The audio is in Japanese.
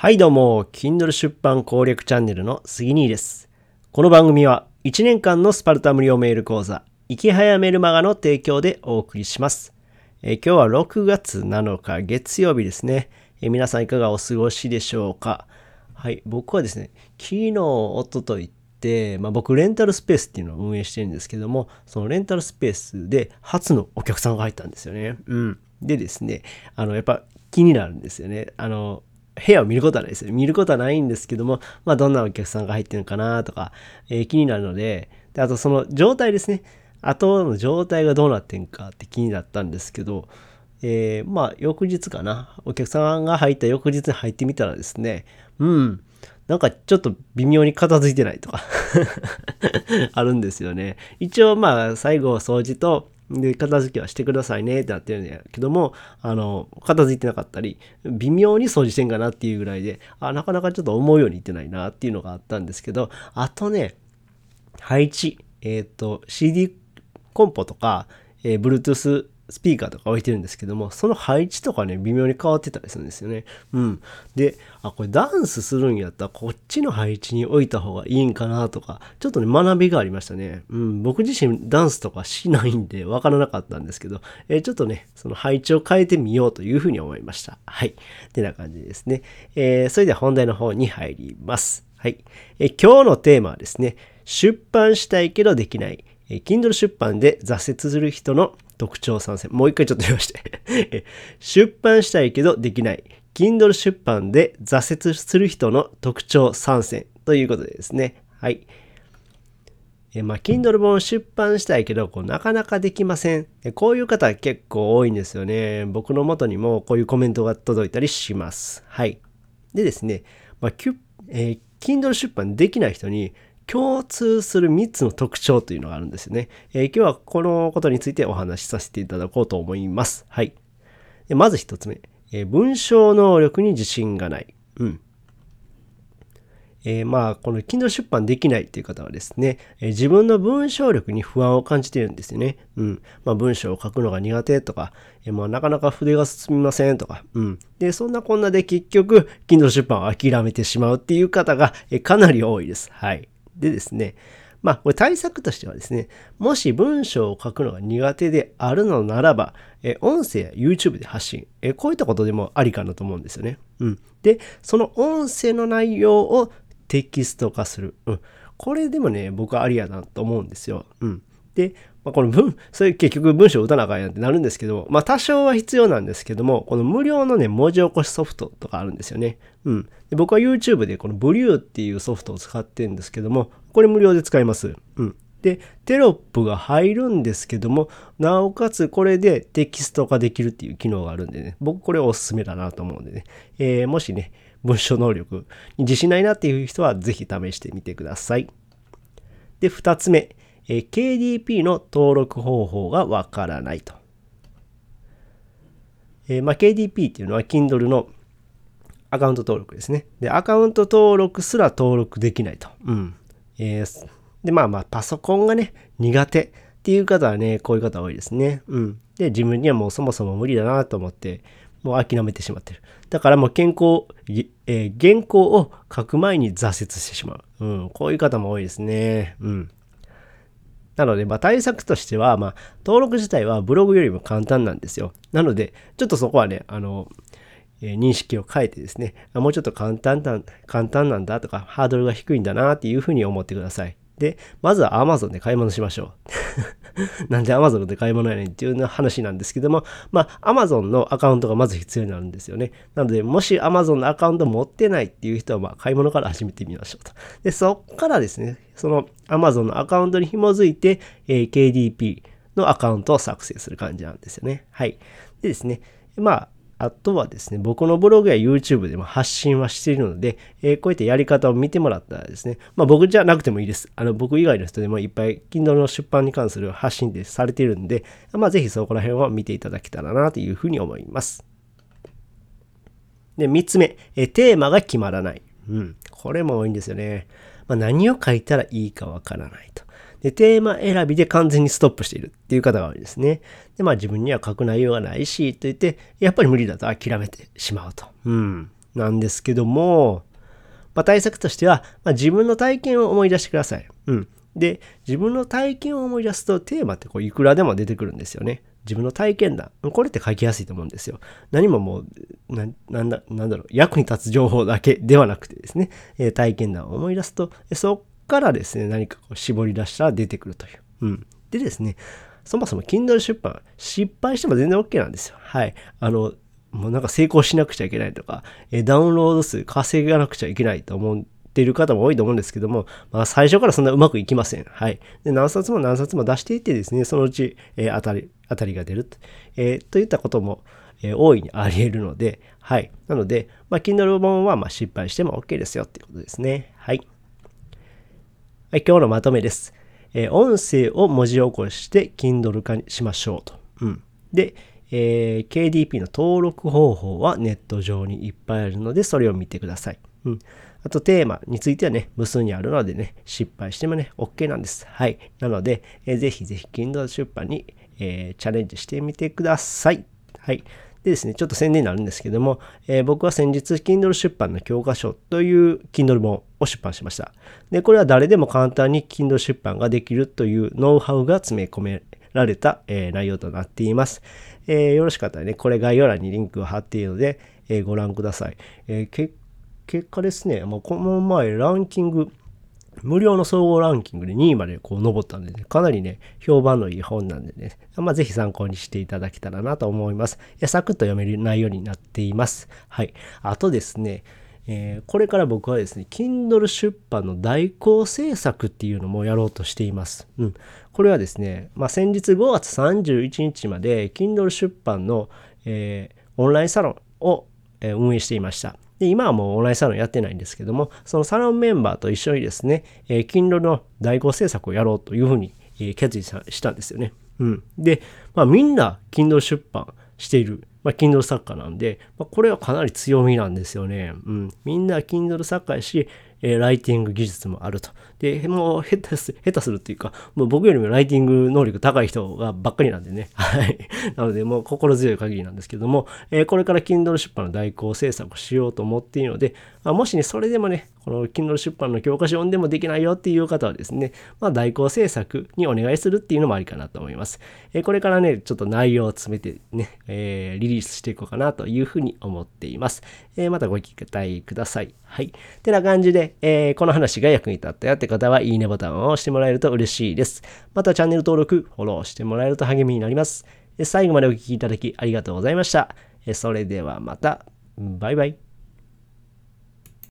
はいどうも、Kindle 出版攻略チャンネルの杉兄です。この番組は1年間のスパルタ無料メール講座、生き早メルマガの提供でお送りします。え今日は6月7日月曜日ですね、え皆さんいかがお過ごしでしょうか？はい、僕はですね、昨日、おとといって、まあ、僕レンタルスペースっていうのを運営してるんですけども、そのレンタルスペースで初のお客さんが入ったんですよね。うん。でですね、あの、やっぱ気になるんですよね。あの、部屋を見ることはないですよ。見ることはないんですけども、まあ、どんなお客さんが入ってるのかなとか、えー、気になるので、で、あとその状態ですね。後の状態がどうなってんかって気になったんですけど、えー、まあ、翌日かな。お客さんが入った翌日に入ってみたらですね、うん、なんかちょっと微妙に片付いてないとか あるんですよね。一応まあ、最後掃除と、で、片付けはしてくださいねってなってるんだけども、あの、片付いてなかったり、微妙に掃除してんかなっていうぐらいで、あ、なかなかちょっと思うようにいってないなっていうのがあったんですけど、あとね、配置、えっ、ー、と、CD コンポとか、えー、Bluetooth スピーカーとか置いてるんですけども、その配置とかね、微妙に変わってたりするんですよね。うん。で、あ、これダンスするんやったらこっちの配置に置いた方がいいんかなとか、ちょっとね、学びがありましたね。うん。僕自身ダンスとかしないんでわからなかったんですけど、えー、ちょっとね、その配置を変えてみようというふうに思いました。はい。ってな感じですね。えー、それでは本題の方に入ります。はい。えー、今日のテーマはですね、出版したいけどできない。え Kindle 出版で挫折する人の特徴参戦。もう一回ちょっと言いまして 出版したいけどできない。Kindle 出版で挫折する人の特徴参戦ということでですね。はい。えまあ、Kindle 本出版したいけど、こうなかなかできません。こういう方結構多いんですよね。僕の元にもこういうコメントが届いたりします。はい。でですね、まあ、えー、Kindle 出版できない人に共通する3つの特徴というのがあるんですよね。えー、今日はこのことについてお話しさせていただこうと思います。はい。まず1つ目、えー、文章能力に自信がない。うん。えー、まあ、この Kindle 出版できないっていう方はですね、えー、自分の文章力に不安を感じているんですよね。うん。まあ、文章を書くのが苦手とか、えー、まあ、なかなか筆が進みませんとか、うん。で、そんなこんなで結局、Kindle 出版を諦めてしまうっていう方が、えー、かなり多いです。はい。でですね、まあ、これ対策としてはですね、もし文章を書くのが苦手であるのならば、え音声や YouTube で発信え、こういったことでもありかなと思うんですよね。うん。で、その音声の内容をテキスト化する。うん。これでもね、僕はありやなと思うんですよ。うん。で、まあ、この文、それ結局文章を打たなあかんやんってなるんですけど、まあ多少は必要なんですけども、この無料のね、文字起こしソフトとかあるんですよね。うん。で僕は YouTube でこのブリューっていうソフトを使ってるんですけども、これ無料で使います。うん。で、テロップが入るんですけども、なおかつこれでテキスト化できるっていう機能があるんでね、僕これおすすめだなと思うんでね、えー、もしね、文章能力に自信ないなっていう人はぜひ試してみてください。で、二つ目。え KDP の登録方法がわからないと。えまあ、KDP っていうのは Kindle のアカウント登録ですね。で、アカウント登録すら登録できないと。うん。えー、で、まあまあ、パソコンがね、苦手っていう方はね、こういう方多いですね。うん。で、自分にはもうそもそも無理だなと思って、もう諦めてしまってる。だからもう健康、えー、原稿を書く前に挫折してしまう。うん。こういう方も多いですね。うん。なので、まあ、対策としては、まあ、登録自体はブログよりも簡単なんですよ。なので、ちょっとそこはね、あの、え、認識を変えてですね、もうちょっと簡単な、簡単なんだとか、ハードルが低いんだなっていうふうに思ってください。で、まずは Amazon で買い物しましょう。なんで Amazon で買い物やねんっていう話なんですけども、まあ Amazon のアカウントがまず必要になるんですよね。なので、もし Amazon のアカウント持ってないっていう人は、まあ買い物から始めてみましょうと。で、そっからですね、その Amazon のアカウントに紐づいて、えー、KDP のアカウントを作成する感じなんですよね。はい。でですね、まあ、あとはですね、僕のブログや YouTube でも発信はしているので、えー、こういったやり方を見てもらったらですね、まあ僕じゃなくてもいいです。あの僕以外の人でもいっぱい Kindle の出版に関する発信でされているんで、まあぜひそこら辺は見ていただけたらなというふうに思います。で、3つ目、え、テーマが決まらない。うん。これも多いんですよね。まあ、何を書いたらいいかわからないと。で、テーマ選びで完全にストップしているっていう方が多いですね。で、まあ自分には書く内容がないし、と言って、やっぱり無理だと諦めてしまうと。うん。なんですけども、まあ、対策としては、まあ、自分の体験を思い出してください。うん。で、自分の体験を思い出すとテーマってこういくらでも出てくるんですよね。自分の体験談。これって書きやすいと思うんですよ。何ももう、な、なんだ、なんだろう、役に立つ情報だけではなくてですね、え体験談を思い出すと、そっからですね、何かこう絞り出したら出てくるという。うん。でですね、そもそも Kindle 出版、失敗しても全然 OK なんですよ。はい。あの、もうなんか成功しなくちゃいけないとか、えダウンロード数稼がなくちゃいけないと思っている方も多いと思うんですけども、まあ最初からそんなうまくいきません。はい。で、何冊も何冊も出していってですね、そのうち、えー、当たり、当たりが出ると、えー、といったことも、えー、大いにあり得るので、はい。なので、まあ、Kindle 本はま失敗しても OK ですよっていうことですね。はい。はい、今日のまとめです。えー、音声を文字起こして Kindle 化にしましょうと。うん。で、えー、KDP の登録方法はネット上にいっぱいあるので、それを見てください。うん。あとテーマについてはね、無数にあるのでね、失敗してもね、OK なんです。はい。なので、えー、ぜひぜひ Kindle 出版に、えー、チャレンジしてみてください。はい。でですね、ちょっと宣伝になるんですけども、えー、僕は先日、Kindle 出版の教科書という Kindle 本を出版しました。で、これは誰でも簡単に Kindle 出版ができるというノウハウが詰め込められた、えー、内容となっています。えー、よろしかったらね、これ概要欄にリンクを貼っているので、えご覧ください。え結果ですね、もうこの前ランキング、無料の総合ランキングで2位までこう登ったんでね、かなりね、評判のいい本なんでね、まあ、ぜひ参考にしていただけたらなと思います。いやサクッと読める内容になっています。はい。あとですね、えー、これから僕はですね、Kindle 出版の代行制作っていうのもやろうとしています。うん。これはですね、まあ、先日5月31日まで Kindle 出版の、えー、オンラインサロンを、えー、運営していました。で、今はもうオンラインサロンやってないんですけども、そのサロンメンバーと一緒にですね、えー、Kindle の代行制作をやろうというふうに、えー、決意したんですよね。うん。で、まあみんな Kindle 出版している、まあ Kindle 作家なんで、まあ、これはかなり強みなんですよね。うん。みんな Kindle 作家やし、えー、ライティング技術もあると。で、もう下手す、下手するっていうか、もう僕よりもライティング能力高い人がばっかりなんでね。はい。なので、もう心強い限りなんですけども、えー、これから Kindle 出版の代行制作をしようと思っているので、まあ、もしね、それでもね、この Kindle 出版の教科書読んでもできないよっていう方はですね、まあ、代行制作にお願いするっていうのもありかなと思います。えー、これからね、ちょっと内容を詰めてね、えー、リリースしていこうかなというふうに思っています。え、またご期待ください。はい。てな感じで、えー、この話が役に立ったよって方は、いいねボタンを押してもらえると嬉しいです。またチャンネル登録、フォローしてもらえると励みになります。最後までお聴きいただきありがとうございました。それではまた。バイバイ。